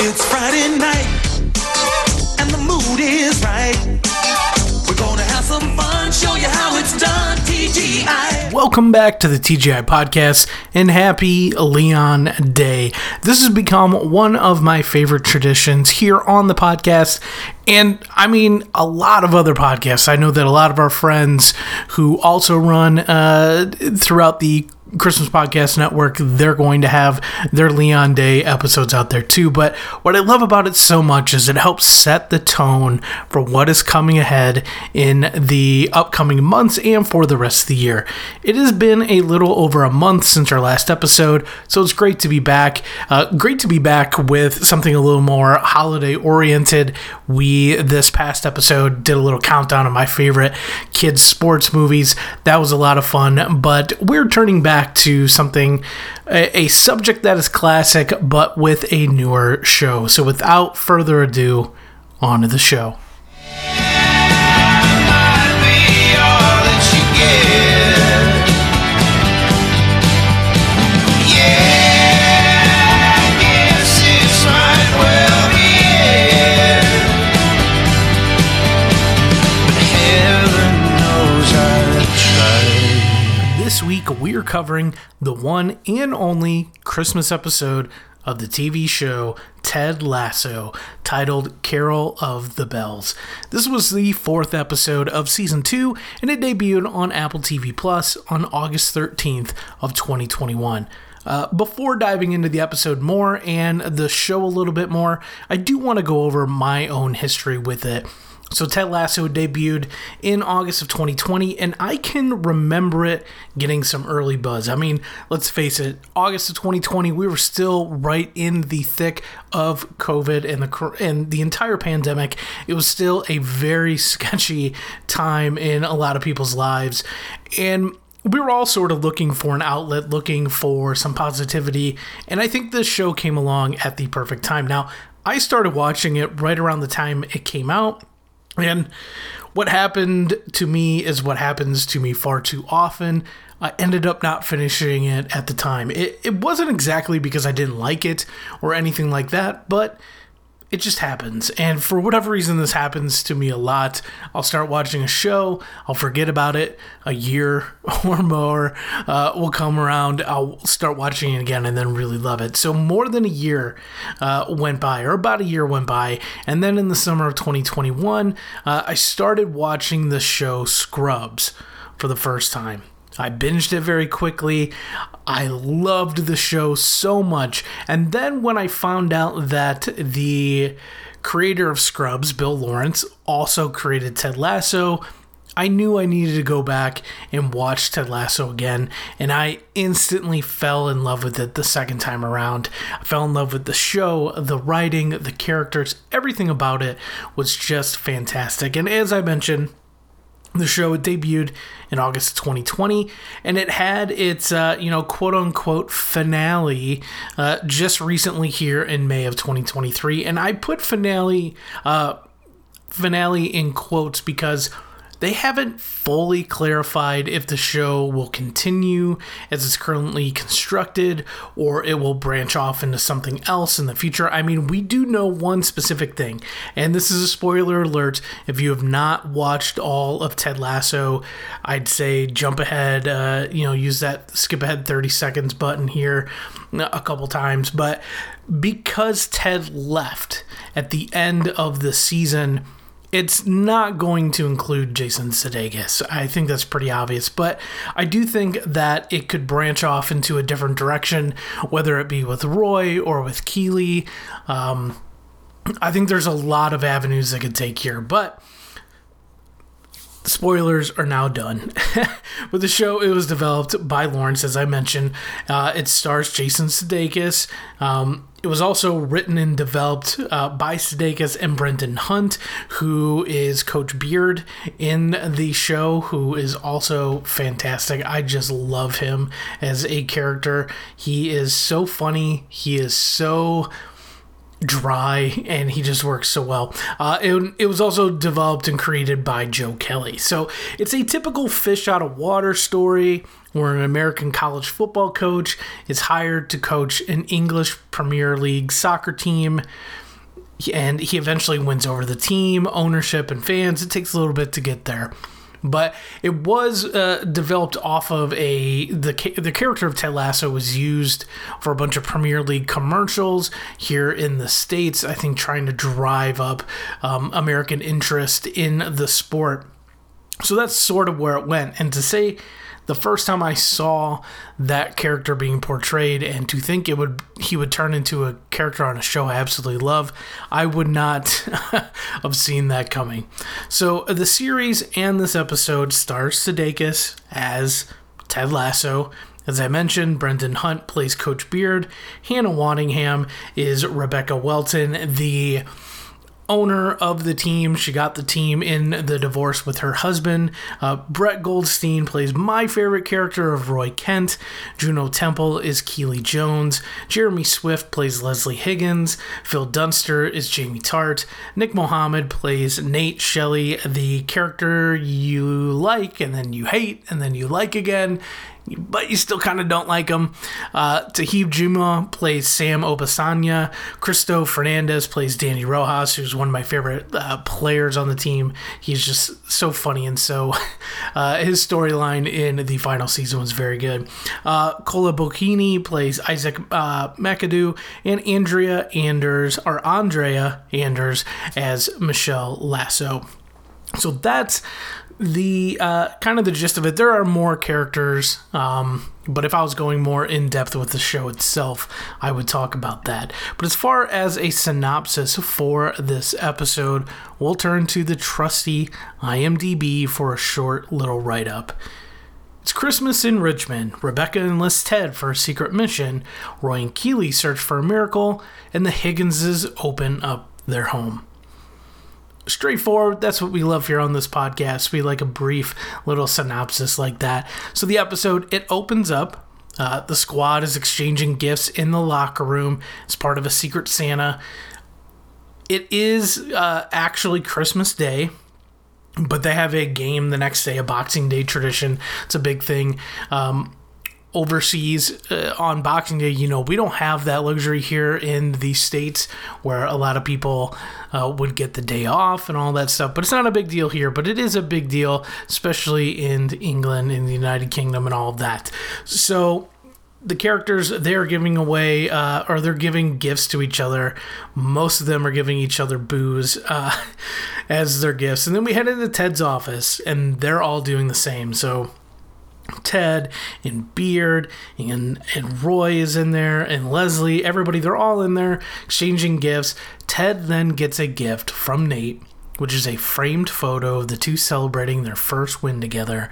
It's Friday night, and the mood is right. We're gonna have some fun, show you how it's done. TGI. Welcome back to the TGI Podcast and happy Leon Day. This has become one of my favorite traditions here on the podcast. And I mean, a lot of other podcasts. I know that a lot of our friends who also run uh, throughout the Christmas Podcast Network, they're going to have their Leon Day episodes out there too. But what I love about it so much is it helps set the tone for what is coming ahead in the upcoming months and for the rest of the year. It has been a little over a month since our last episode, so it's great to be back. Uh, great to be back with something a little more holiday oriented. We, this past episode, did a little countdown of my favorite kids' sports movies. That was a lot of fun, but we're turning back back to something, a, a subject that is classic, but with a newer show. So without further ado, on to the show. Week, we're covering the one and only Christmas episode of the TV show Ted Lasso, titled Carol of the Bells. This was the fourth episode of season two, and it debuted on Apple TV Plus on August 13th of 2021. Uh, before diving into the episode more and the show a little bit more, I do want to go over my own history with it. So Ted Lasso debuted in August of 2020, and I can remember it getting some early buzz. I mean, let's face it, August of 2020, we were still right in the thick of COVID and the and the entire pandemic. It was still a very sketchy time in a lot of people's lives, and we were all sort of looking for an outlet, looking for some positivity, and I think this show came along at the perfect time. Now, I started watching it right around the time it came out and what happened to me is what happens to me far too often. I ended up not finishing it at the time. It, it wasn't exactly because I didn't like it or anything like that, but it just happens. And for whatever reason, this happens to me a lot. I'll start watching a show, I'll forget about it. A year or more uh, will come around. I'll start watching it again and then really love it. So, more than a year uh, went by, or about a year went by. And then in the summer of 2021, uh, I started watching the show Scrubs for the first time. I binged it very quickly. I loved the show so much. And then when I found out that the creator of Scrubs, Bill Lawrence, also created Ted Lasso, I knew I needed to go back and watch Ted Lasso again, and I instantly fell in love with it the second time around. I fell in love with the show, the writing, the characters, everything about it was just fantastic. And as I mentioned, the show debuted in August 2020, and it had its, uh, you know, quote unquote finale uh, just recently here in May of 2023. And I put finale, uh, finale in quotes because they haven't fully clarified if the show will continue as it's currently constructed or it will branch off into something else in the future. I mean, we do know one specific thing, and this is a spoiler alert. If you have not watched all of Ted Lasso, I'd say jump ahead, uh, you know, use that skip ahead 30 seconds button here a couple times. But because Ted left at the end of the season, it's not going to include Jason Sudeikis. I think that's pretty obvious, but I do think that it could branch off into a different direction, whether it be with Roy or with Keeley. Um, I think there's a lot of avenues that could take here, but spoilers are now done. With the show, it was developed by Lawrence, as I mentioned. Uh, it stars Jason Sudeikis. Um, it was also written and developed uh, by Sudeikis and Brendan Hunt, who is Coach Beard in the show, who is also fantastic. I just love him as a character. He is so funny. He is so dry and he just works so well. Uh, it, it was also developed and created by Joe Kelly. So it's a typical fish out of water story where an American college football coach is hired to coach an English Premier League soccer team. And he eventually wins over the team, ownership, and fans. It takes a little bit to get there but it was uh, developed off of a the the character of Ted Lasso was used for a bunch of Premier League commercials here in the states. I think trying to drive up um, American interest in the sport. So that's sort of where it went. And to say the first time I saw that character being portrayed and to think it would he would turn into a character on a show I absolutely love, I would not have seen that coming. So the series and this episode stars Sudeikis as Ted Lasso. As I mentioned, Brendan Hunt plays Coach Beard. Hannah Waddingham is Rebecca Welton, the owner of the team. She got the team in the divorce with her husband. Uh, Brett Goldstein plays my favorite character of Roy Kent. Juno Temple is Keeley Jones. Jeremy Swift plays Leslie Higgins. Phil Dunster is Jamie Tartt. Nick Mohammed plays Nate Shelley, the character you like and then you hate and then you like again but you still kind of don't like him. Uh, Toheeb Jimoh plays Sam Obisanya. Cristo Fernandez plays Danny Rojas, who's one of my favorite uh, players on the team. He's just so funny, and so uh, his storyline in the final season was very good. Uh, Kola Bokinni plays Isaac uh, McAdoo, and Andrea Anders, or Andrea Anders, as Michelle Lasso. So that's the uh, kind of the gist of it. There are more characters, um, but if I was going more in depth with the show itself, I would talk about that. But as far as a synopsis for this episode, we'll turn to the trusty IMDb for a short little write up. It's Christmas in Richmond. Rebecca enlists Ted for a secret mission. Roy and Keeley search for a miracle, and the Higginses open up their home straightforward. That's what we love here on this podcast. We like a brief little synopsis like that. So the episode it opens up. Uh, the squad is exchanging gifts in the locker room as part of a secret Santa. It is uh, actually Christmas Day, but they have a game the next day, a Boxing Day tradition. It's a big thing. Um, overseas uh, on Boxing Day, you know, we don't have that luxury here in the States where a lot of people uh, would get the day off and all that stuff. But it's not a big deal here, but it is a big deal, especially in England, in the United Kingdom, and all of that. So the characters they're giving away uh, or they're giving gifts to each other most of them are giving each other booze uh, as their gifts and then we head into ted's office and they're all doing the same so Ted and Beard and and Roy is in there and Leslie, everybody, they're all in there exchanging gifts. Ted then gets a gift from Nate, which is a framed photo of the two celebrating their first win together.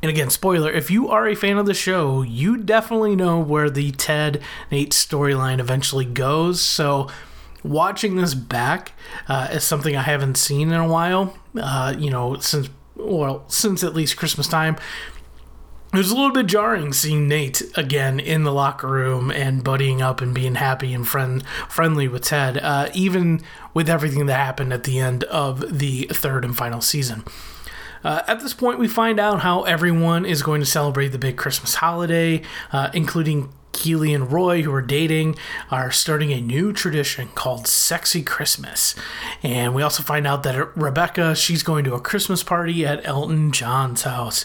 And again, spoiler, if you are a fan of the show, you definitely know where the Ted Nate storyline eventually goes. So watching this back uh, is something I haven't seen in a while. Uh, you know, since well, since at least Christmas time it was a little bit jarring seeing Nate again in the locker room and buddying up and being happy and friend friendly with Ted, uh, even with everything that happened at the end of the third and final season. Uh, at this point, we find out how everyone is going to celebrate the big Christmas holiday, uh, including Keeley and Roy, who are dating, are starting a new tradition called Sexy Christmas. And we also find out that Rebecca, she's going to a Christmas party at Elton John's house.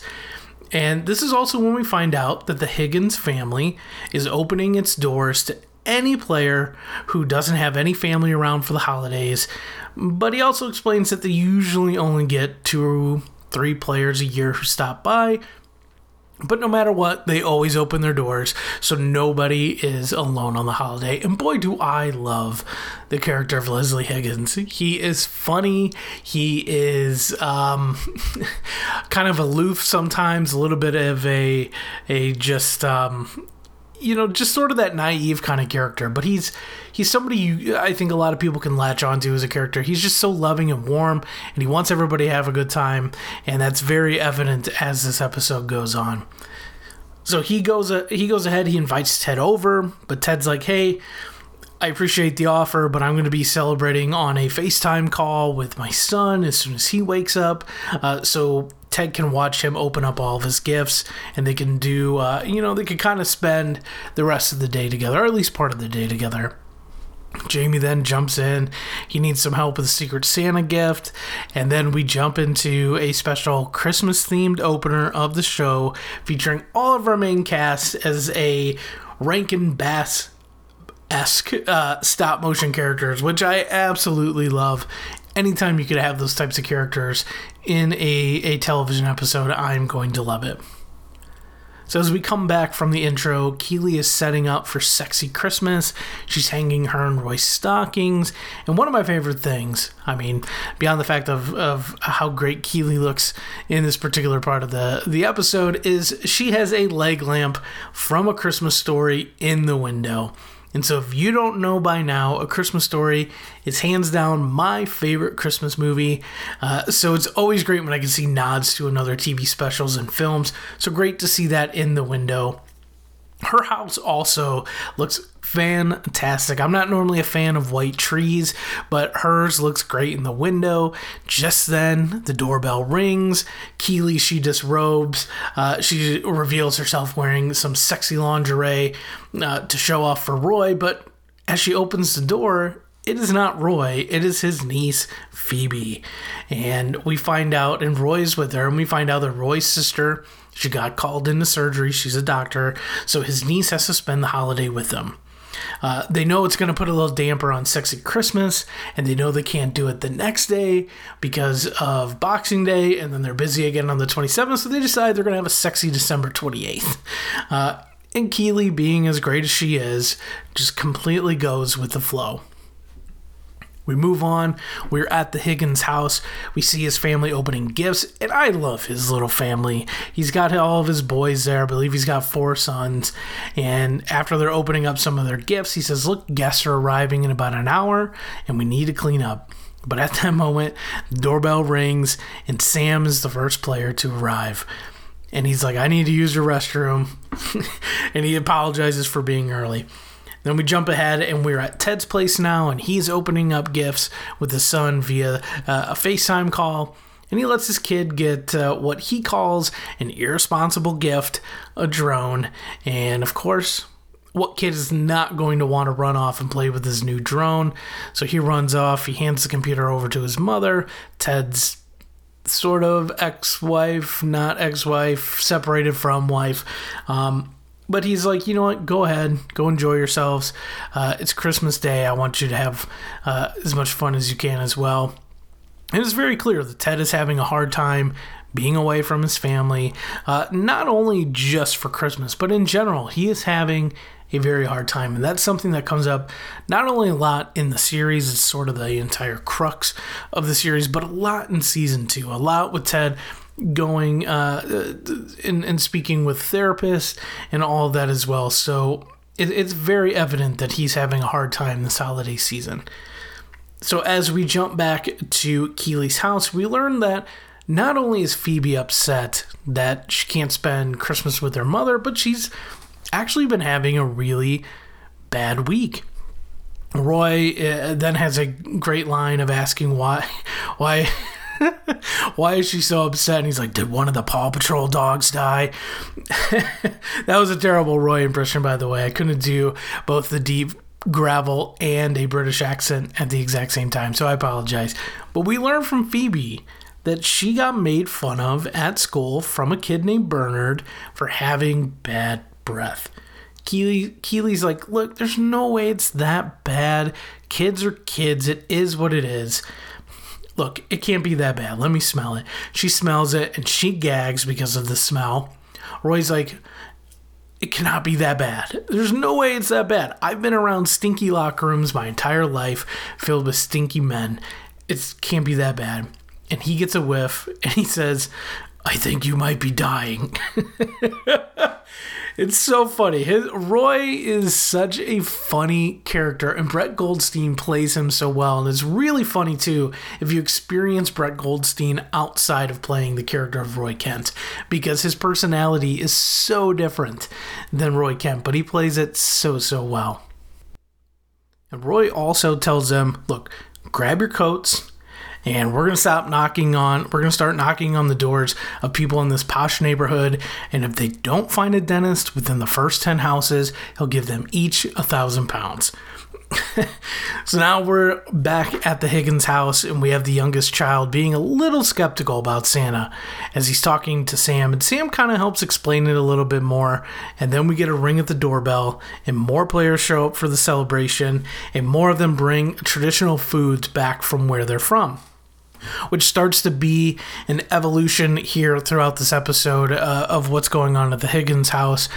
And this is also when we find out that the Higgins family is opening its doors to any player who doesn't have any family around for the holidays. But he also explains that they usually only get two, three players a year who stop by, but no matter what, they always open their doors, so nobody is alone on the holiday. And boy, do I love the character of Leslie Higgins. He is funny. He is um, kind of aloof sometimes, a little bit of a a just um, you know, just sort of that naive kind of character. But he's he's somebody you I think a lot of people can latch onto as a character. He's just so loving and warm, and he wants everybody to have a good time, and that's very evident as this episode goes on. So he goes uh, he goes ahead. He invites Ted over, but Ted's like, "Hey, I appreciate the offer, but I'm going to be celebrating on a FaceTime call with my son as soon as he wakes up. Uh, so Ted can watch him open up all of his gifts and they can do, uh, you know, they can kind of spend the rest of the day together, or at least part of the day together. Jamie then jumps in. He needs some help with the Secret Santa gift. And then we jump into a special Christmas themed opener of the show featuring all of our main cast as a Rankin Bass esque uh, stop motion characters, which I absolutely love. Anytime you could have those types of characters in a, a television episode, I'm going to love it. So as we come back from the intro, Keeley is setting up for sexy Christmas. She's hanging her and Roy's stockings. And one of my favorite things, I mean, beyond the fact of, of how great Keeley looks in this particular part of the, the episode, is she has a leg lamp from a Christmas story in the window. And so, if you don't know by now, A Christmas Story is hands down my favorite Christmas movie. Uh, so, it's always great when I can see nods to another TV specials and films. So, great to see that in the window. Her house also looks fantastic. I'm not normally a fan of white trees, but hers looks great in the window. Just then, the doorbell rings. Keeley, she disrobes. Uh, she reveals herself wearing some sexy lingerie uh, to show off for Roy, but as she opens the door, it is not Roy, it is his niece, Phoebe. And we find out, and Roy's with her, and we find out that Roy's sister, she got called into surgery. She's a doctor, so his niece has to spend the holiday with them. Uh, they know it's going to put a little damper on Sexy Christmas, and they know they can't do it the next day because of Boxing Day, and then they're busy again on the 27th, so they decide they're going to have a sexy December 28th. Uh, and Keeley, being as great as she is, just completely goes with the flow. We move on. We're at the Higgins house. We see his family opening gifts, and I love his little family. He's got all of his boys there. I believe he's got four sons. And after they're opening up some of their gifts, he says, Look, guests are arriving in about an hour, and we need to clean up. But at that moment, the doorbell rings, and Sam is the first player to arrive. And he's like, I need to use your restroom. and he apologizes for being early. Then we jump ahead and we're at Ted's place now, and he's opening up gifts with his son via uh, a FaceTime call. And he lets his kid get uh, what he calls an irresponsible gift a drone. And of course, what kid is not going to want to run off and play with his new drone? So he runs off, he hands the computer over to his mother. Ted's sort of ex wife, not ex wife, separated from wife. Um, but he's like, you know what? Go ahead, go enjoy yourselves. Uh, it's Christmas Day. I want you to have uh, as much fun as you can as well. And it's very clear that Ted is having a hard time being away from his family, uh, not only just for Christmas, but in general. He is having a very hard time. And that's something that comes up not only a lot in the series, it's sort of the entire crux of the series, but a lot in season two. A lot with Ted going uh, and, and speaking with therapists and all of that as well. So it, it's very evident that he's having a hard time this holiday season. So as we jump back to Keeley's house, we learn that not only is Phoebe upset that she can't spend Christmas with her mother, but she's actually been having a really bad week. Roy uh, then has a great line of asking why why Why is she so upset? And he's like, Did one of the Paw Patrol dogs die? that was a terrible Roy impression, by the way. I couldn't do both the deep gravel and a British accent at the exact same time, so I apologize. But we learned from Phoebe that she got made fun of at school from a kid named Bernard for having bad breath. Keeley, Keeley's like, look, there's no way it's that bad. Kids are kids. It is what it is look, it can't be that bad. Let me smell it. She smells it and she gags because of the smell. Roy's like, it cannot be that bad. There's no way it's that bad. I've been around stinky locker rooms my entire life filled with stinky men. It can't be that bad. And he gets a whiff and he says, I think you might be dying. It's so funny. His, Roy is such a funny character, and Brett Goldstein plays him so well. And it's really funny, too, if you experience Brett Goldstein outside of playing the character of Roy Kent, because his personality is so different than Roy Kent, but he plays it so, so well. And Roy also tells them, look, grab your coats and we're going to stop knocking on we're going to start knocking on the doors of people in this posh neighborhood and if they don't find a dentist within the first 10 houses he'll give them each a thousand pounds so now we're back at the Higgins house, and we have the youngest child being a little skeptical about Santa as he's talking to Sam. And Sam kind of helps explain it a little bit more. And then we get a ring at the doorbell, and more players show up for the celebration, and more of them bring traditional foods back from where they're from which starts to be an evolution here throughout this episode uh, of what's going on at the Higgins house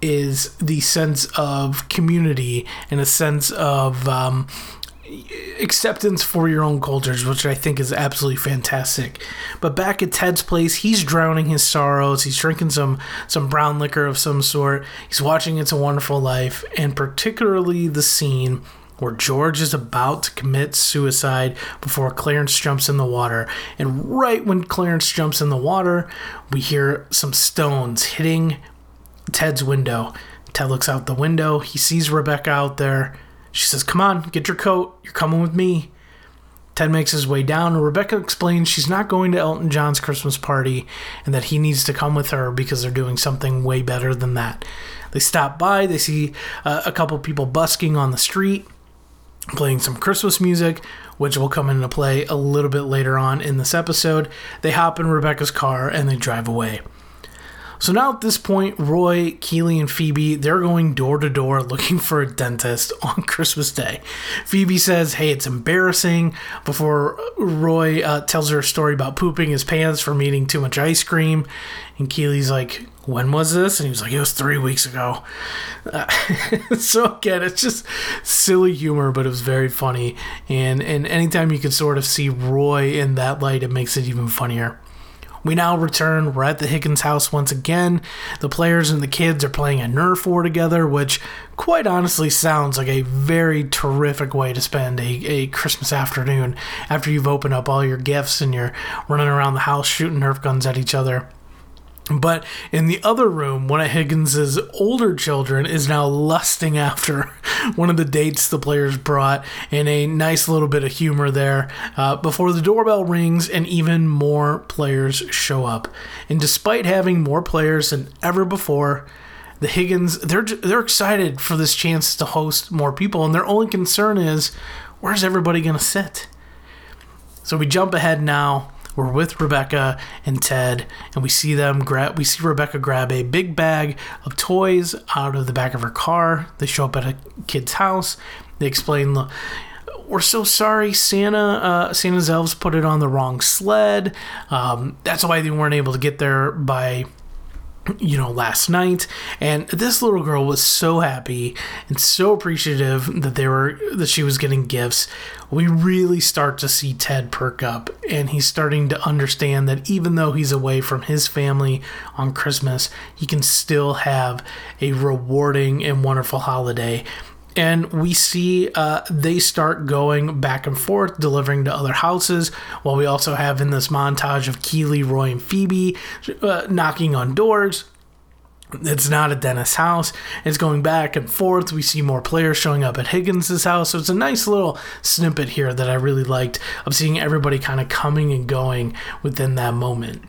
is the sense of community and a sense of um, acceptance for your own cultures, which I think is absolutely fantastic. But back at Ted's place, he's drowning his sorrows. He's drinking some some brown liquor of some sort. He's watching It's a Wonderful Life, and particularly the scene where George is about to commit suicide before Clarence jumps in the water. And right when Clarence jumps in the water, we hear some stones hitting Ted's window. Ted looks out the window. He sees Rebecca out there. She says, Come on, get your coat. You're coming with me. Ted makes his way down, Rebecca explains she's not going to Elton John's Christmas party and that he needs to come with her because they're doing something way better than that. They stop by, they see uh, a couple people busking on the street playing some Christmas music, which will come into play a little bit later on in this episode. They hop in Rebecca's car and they drive away. So now at this point, Roy, Keeley, and Phoebe, they're going door to door looking for a dentist on Christmas Day. Phoebe says, hey, it's embarrassing, before Roy uh, tells her a story about pooping his pants from eating too much ice cream. And Keeley's like, when was this? And he was like, it was three weeks ago. Uh, so again, it's just silly humor, but it was very funny. And and anytime you can sort of see Roy in that light, it makes it even funnier. We now return. We're at the Higgins house once again. The players and the kids are playing a Nerf war together, which quite honestly sounds like a very terrific way to spend a, a Christmas afternoon after you've opened up all your gifts and you're running around the house shooting Nerf guns at each other. But in the other room, one of Higgins's older children is now lusting after one of the dates the players brought, and a nice little bit of humor there. Uh, before the doorbell rings, and even more players show up. And despite having more players than ever before, the Higgins they're they're excited for this chance to host more people, and their only concern is where's everybody gonna sit. So we jump ahead now we're with Rebecca and Ted, and we see them grab. We see Rebecca grab a big bag of toys out of the back of her car. They show up at a kid's house. They explain, "We're so sorry, Santa. Uh, Santa's elves put it on the wrong sled. Um, that's why they weren't able to get there by." you know, last night. And this little girl was so happy and so appreciative that they were that she was getting gifts. We really start to see Ted perk up and he's starting to understand that even though he's away from his family on Christmas, he can still have a rewarding and wonderful holiday and we see uh, they start going back and forth, delivering to other houses. While we also have in this montage of Keeley, Roy, and Phoebe uh, knocking on doors. It's not a dentist's house. It's going back and forth. We see more players showing up at Higgins's house. So it's a nice little snippet here that I really liked of seeing everybody kind of coming and going within that moment.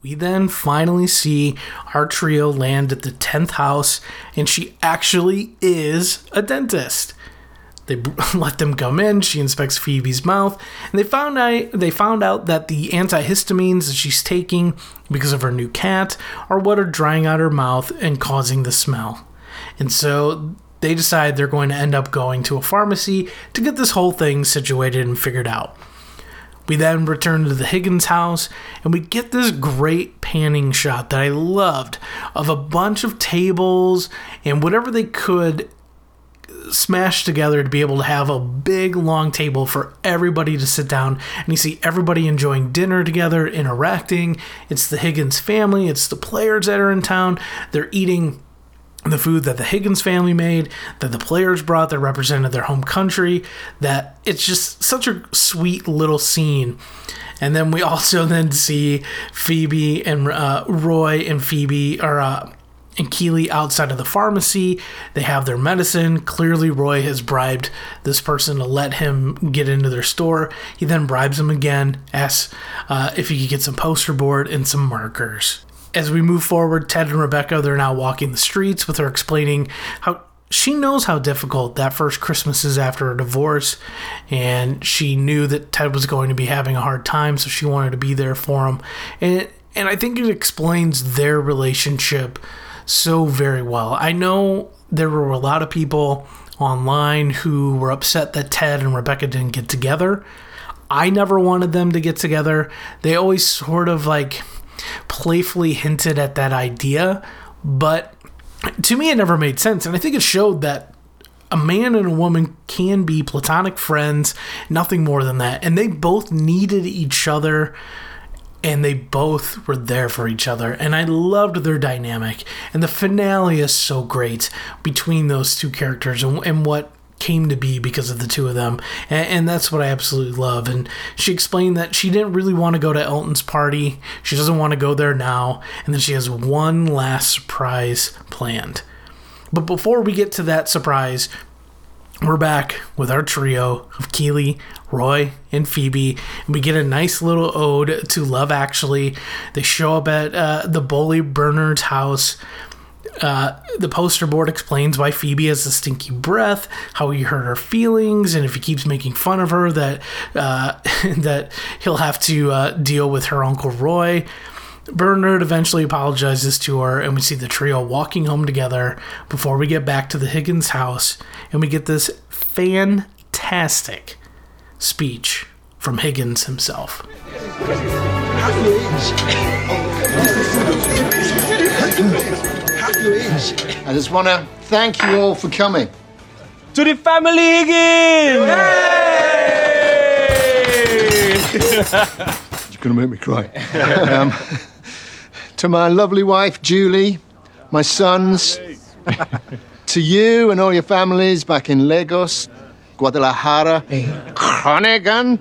We then finally see our trio land at the 10th house, and she actually is a dentist. They let them come in. She inspects Phoebe's mouth, and they found out they found out that the antihistamines that she's taking because of her new cat are what are drying out her mouth and causing the smell. And so they decide they're going to end up going to a pharmacy to get this whole thing situated and figured out. We then return to the Higgins house and we get this great panning shot that I loved of a bunch of tables and whatever they could smash together to be able to have a big long table for everybody to sit down and you see everybody enjoying dinner together interacting. It's the higgins family. It's the players that are in town. They're eating the food that the Higgins family made, that the players brought that represented their home country, that it's just such a sweet little scene. And then we also then see Phoebe and uh, Roy and Phoebe, or uh, and Keeley outside of the pharmacy. They have their medicine. Clearly, Roy has bribed this person to let him get into their store. He then bribes him again, asks uh, if he could get some poster board and some markers. As we move forward, Ted and Rebecca, they're now walking the streets with her explaining how she knows how difficult that first Christmas is after a divorce, and she knew that Ted was going to be having a hard time, so she wanted to be there for him. And and I think it explains their relationship so very well. I know there were a lot of people online who were upset that Ted and Rebecca didn't get together. I never wanted them to get together. They always sort of like playfully hinted at that idea, but to me, it never made sense. And I think it showed that a man and a woman can be platonic friends, nothing more than that. And they both needed each other and they both were there for each other. And I loved their dynamic. And the finale is so great between those two characters and, and what came to be because of the two of them. And, and, that's what I absolutely love. And she explained that she didn't really want to go to Elton's party. She doesn't want to go there now. And then she has one last surprise planned. But before we get to that surprise, we're back with our trio of Keeley, Roy, and Phoebe. And we get a nice little ode to Love Actually. They show up at uh, the Bully Bernard's house. Uh, the poster board explains why Phoebe has a stinky breath, how he hurt her feelings, and if he keeps making fun of her, that uh, that he'll have to uh, deal with her uncle Roy. Bernard eventually apologizes to her, and we see the trio walking home together before we get back to the Higgins house, and we get this fantastic speech from Higgins himself. I just want to thank you all for coming. To the family again! You're going to make me cry. um, to my lovely wife, Julie, my sons, to you and all your families back in Lagos, Guadalajara, Groningen,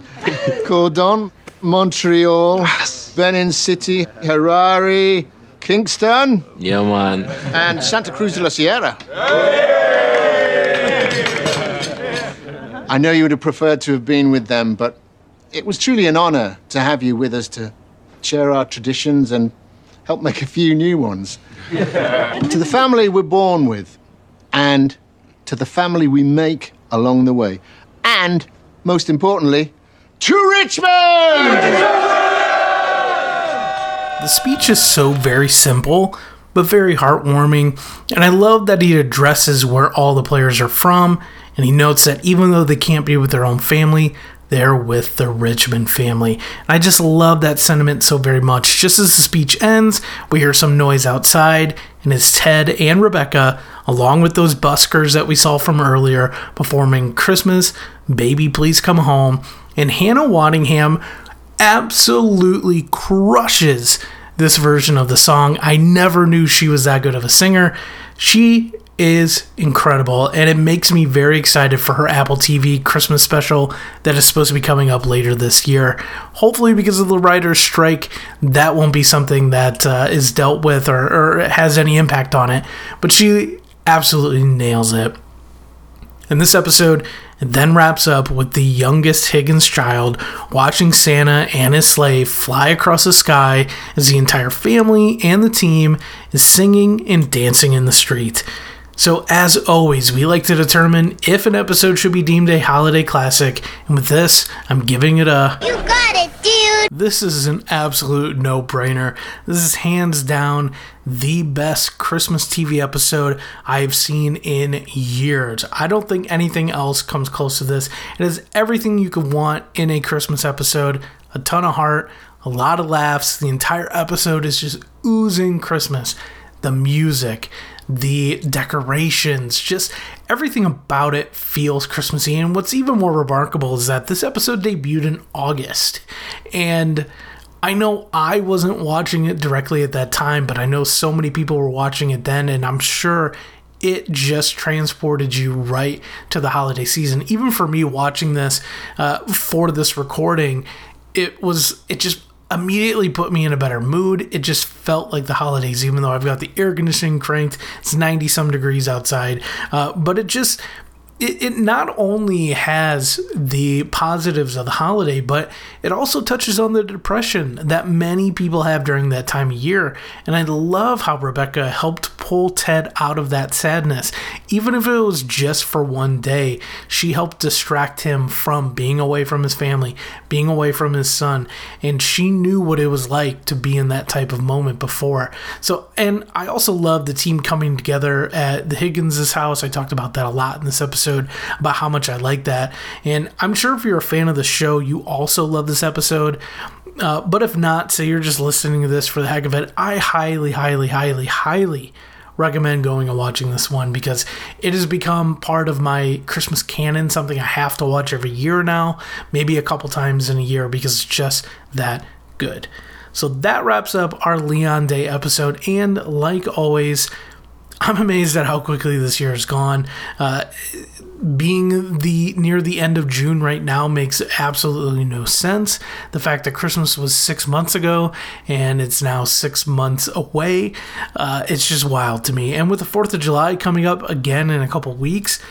Cordon, Montreal, Benin City, Harare, Kingston. Yeah, man. And Santa Cruz de la Sierra. I know you would have preferred to have been with them, but it was truly an honor to have you with us to share our traditions and help make a few new ones. to the family we're born with, and to the family we make along the way. And, most importantly, to Richmond! The speech is so very simple, but very heartwarming, and I love that he addresses where all the players are from, and he notes that even though they can't be with their own family, they're with the Richmond family. And I just love that sentiment so very much. Just as the speech ends, we hear some noise outside, and it's Ted and Rebecca, along with those buskers that we saw from earlier, performing Christmas, Baby Please Come Home, and Hannah Waddingham absolutely crushes this version of the song. I never knew she was that good of a singer. She is incredible and it makes me very excited for her Apple TV Christmas special that is supposed to be coming up later this year. Hopefully, because of the writer's strike, that won't be something that uh, is dealt with or, or has any impact on it. But she absolutely nails it. In this episode, it then wraps up with the youngest Higgins child watching Santa and his sleigh fly across the sky as the entire family and the team is singing and dancing in the street. So, as always, we like to determine if an episode should be deemed a holiday classic, and with this, I'm giving it a. You got it, dude! This is an absolute no brainer. This is hands down the best Christmas TV episode I've seen in years. I don't think anything else comes close to this. It has everything you could want in a Christmas episode a ton of heart, a lot of laughs. The entire episode is just oozing Christmas. The music, the decorations, just everything about it feels Christmassy. And what's even more remarkable is that this episode debuted in August. And I know I wasn't watching it directly at that time, but I know so many people were watching it then, and I'm sure it just transported you right to the holiday season. Even for me watching this uh, for this recording, it was, it just immediately put me in a better mood. It just felt like the holidays, even though I've got the air conditioning cranked. It's 90 some degrees outside. Uh, but it just, it, it not only has the positives of the holiday, but it also touches on the depression that many people have during that time of year. And I love how Rebecca helped pull Ted out of that sadness. Even if it was just for one day, she helped distract him from being away from his family, being away from his son. And she knew what it was like to be in that type of moment before. So, and I also love the team coming together at the Higgins' house. I talked about that a lot in this episode about how much I like that. And I'm sure if you're a fan of the show, you also love this episode. Uh, but if not, say you're just listening to this for the heck of it, I highly, highly, highly, highly recommend going and watching this one because it has become part of my Christmas canon, something I have to watch every year now, maybe a couple times in a year because it's just that good. So that wraps up our Leon Day episode. And like always, I'm amazed at how quickly this year has gone. Uh, being the near the end of June right now makes absolutely no sense. The fact that Christmas was six months ago and it's now six months away, uh, it's just wild to me. And with the Fourth of July coming up again in a couple weeks,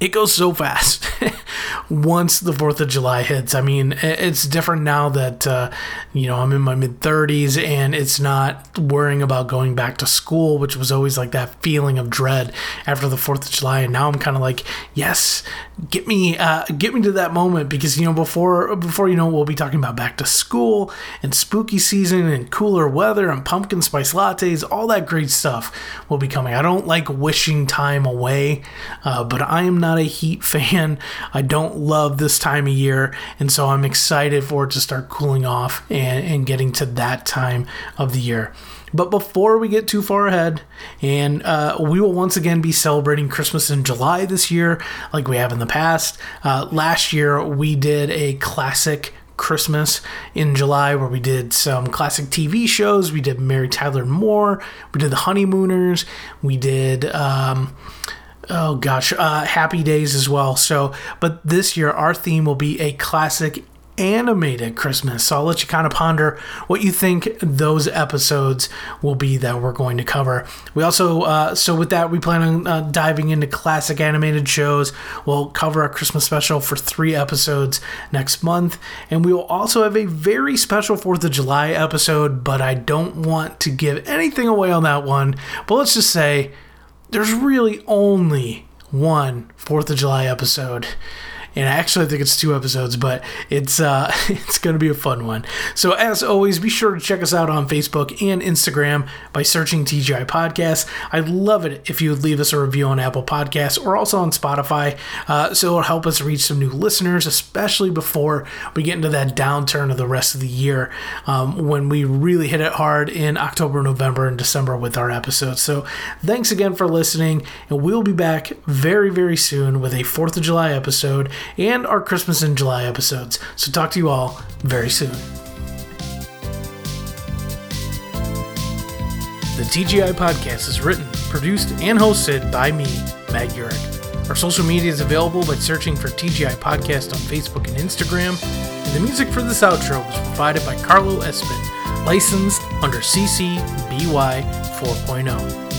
it goes so fast once the 4th of July hits. I mean, it's different now that, uh, you know, I'm in my mid 30s and it's not worrying about going back to school, which was always like that feeling of dread after the 4th of July. And now I'm kind of like, yes, get me, uh, get me to that moment because, you know, before, before, you know, we'll be talking about back to school and spooky season and cooler weather and pumpkin spice lattes, all that great stuff will be coming. I don't like wishing time away, uh, but I am not a heat fan. I don't love this time of year, and so I'm excited for it to start cooling off and, and getting to that time of the year. But before we get too far ahead, and uh, we will once again be celebrating Christmas in July this year, like we have in the past. Uh, last year, we did a classic Christmas in July where we did some classic TV shows. We did Mary Tyler Moore. We did The Honeymooners. We did. Um, oh gosh, uh, Happy Days as well. So, but this year our theme will be a classic animated Christmas. So I'll let you kind of ponder what you think those episodes will be that we're going to cover. We also, uh, so with that, we plan on uh, diving into classic animated shows. We'll cover our Christmas special for three episodes next month. And we will also have a very special 4th of July episode, but I don't want to give anything away on that one. But let's just say, there's really only one Fourth of July episode and actually I think it's two episodes, but it's uh, it's going to be a fun one. So as always, be sure to check us out on Facebook and Instagram by searching TGI Podcast. I'd love it if you would leave us a review on Apple Podcasts or also on Spotify, uh, so it'll help us reach some new listeners, especially before we get into that downturn of the rest of the year um, when we really hit it hard in October, November, and December with our episodes. So thanks again for listening, and we'll be back very very soon with a Fourth of July episode and our Christmas in July episodes. So, talk to you all very soon. The TGI podcast is written, produced, and hosted by me, Matt Urich. Our social media is available by searching for TGI Podcast on Facebook and Instagram. And the music for this outro was provided by Carlo Espin, licensed under CC BY 4.0.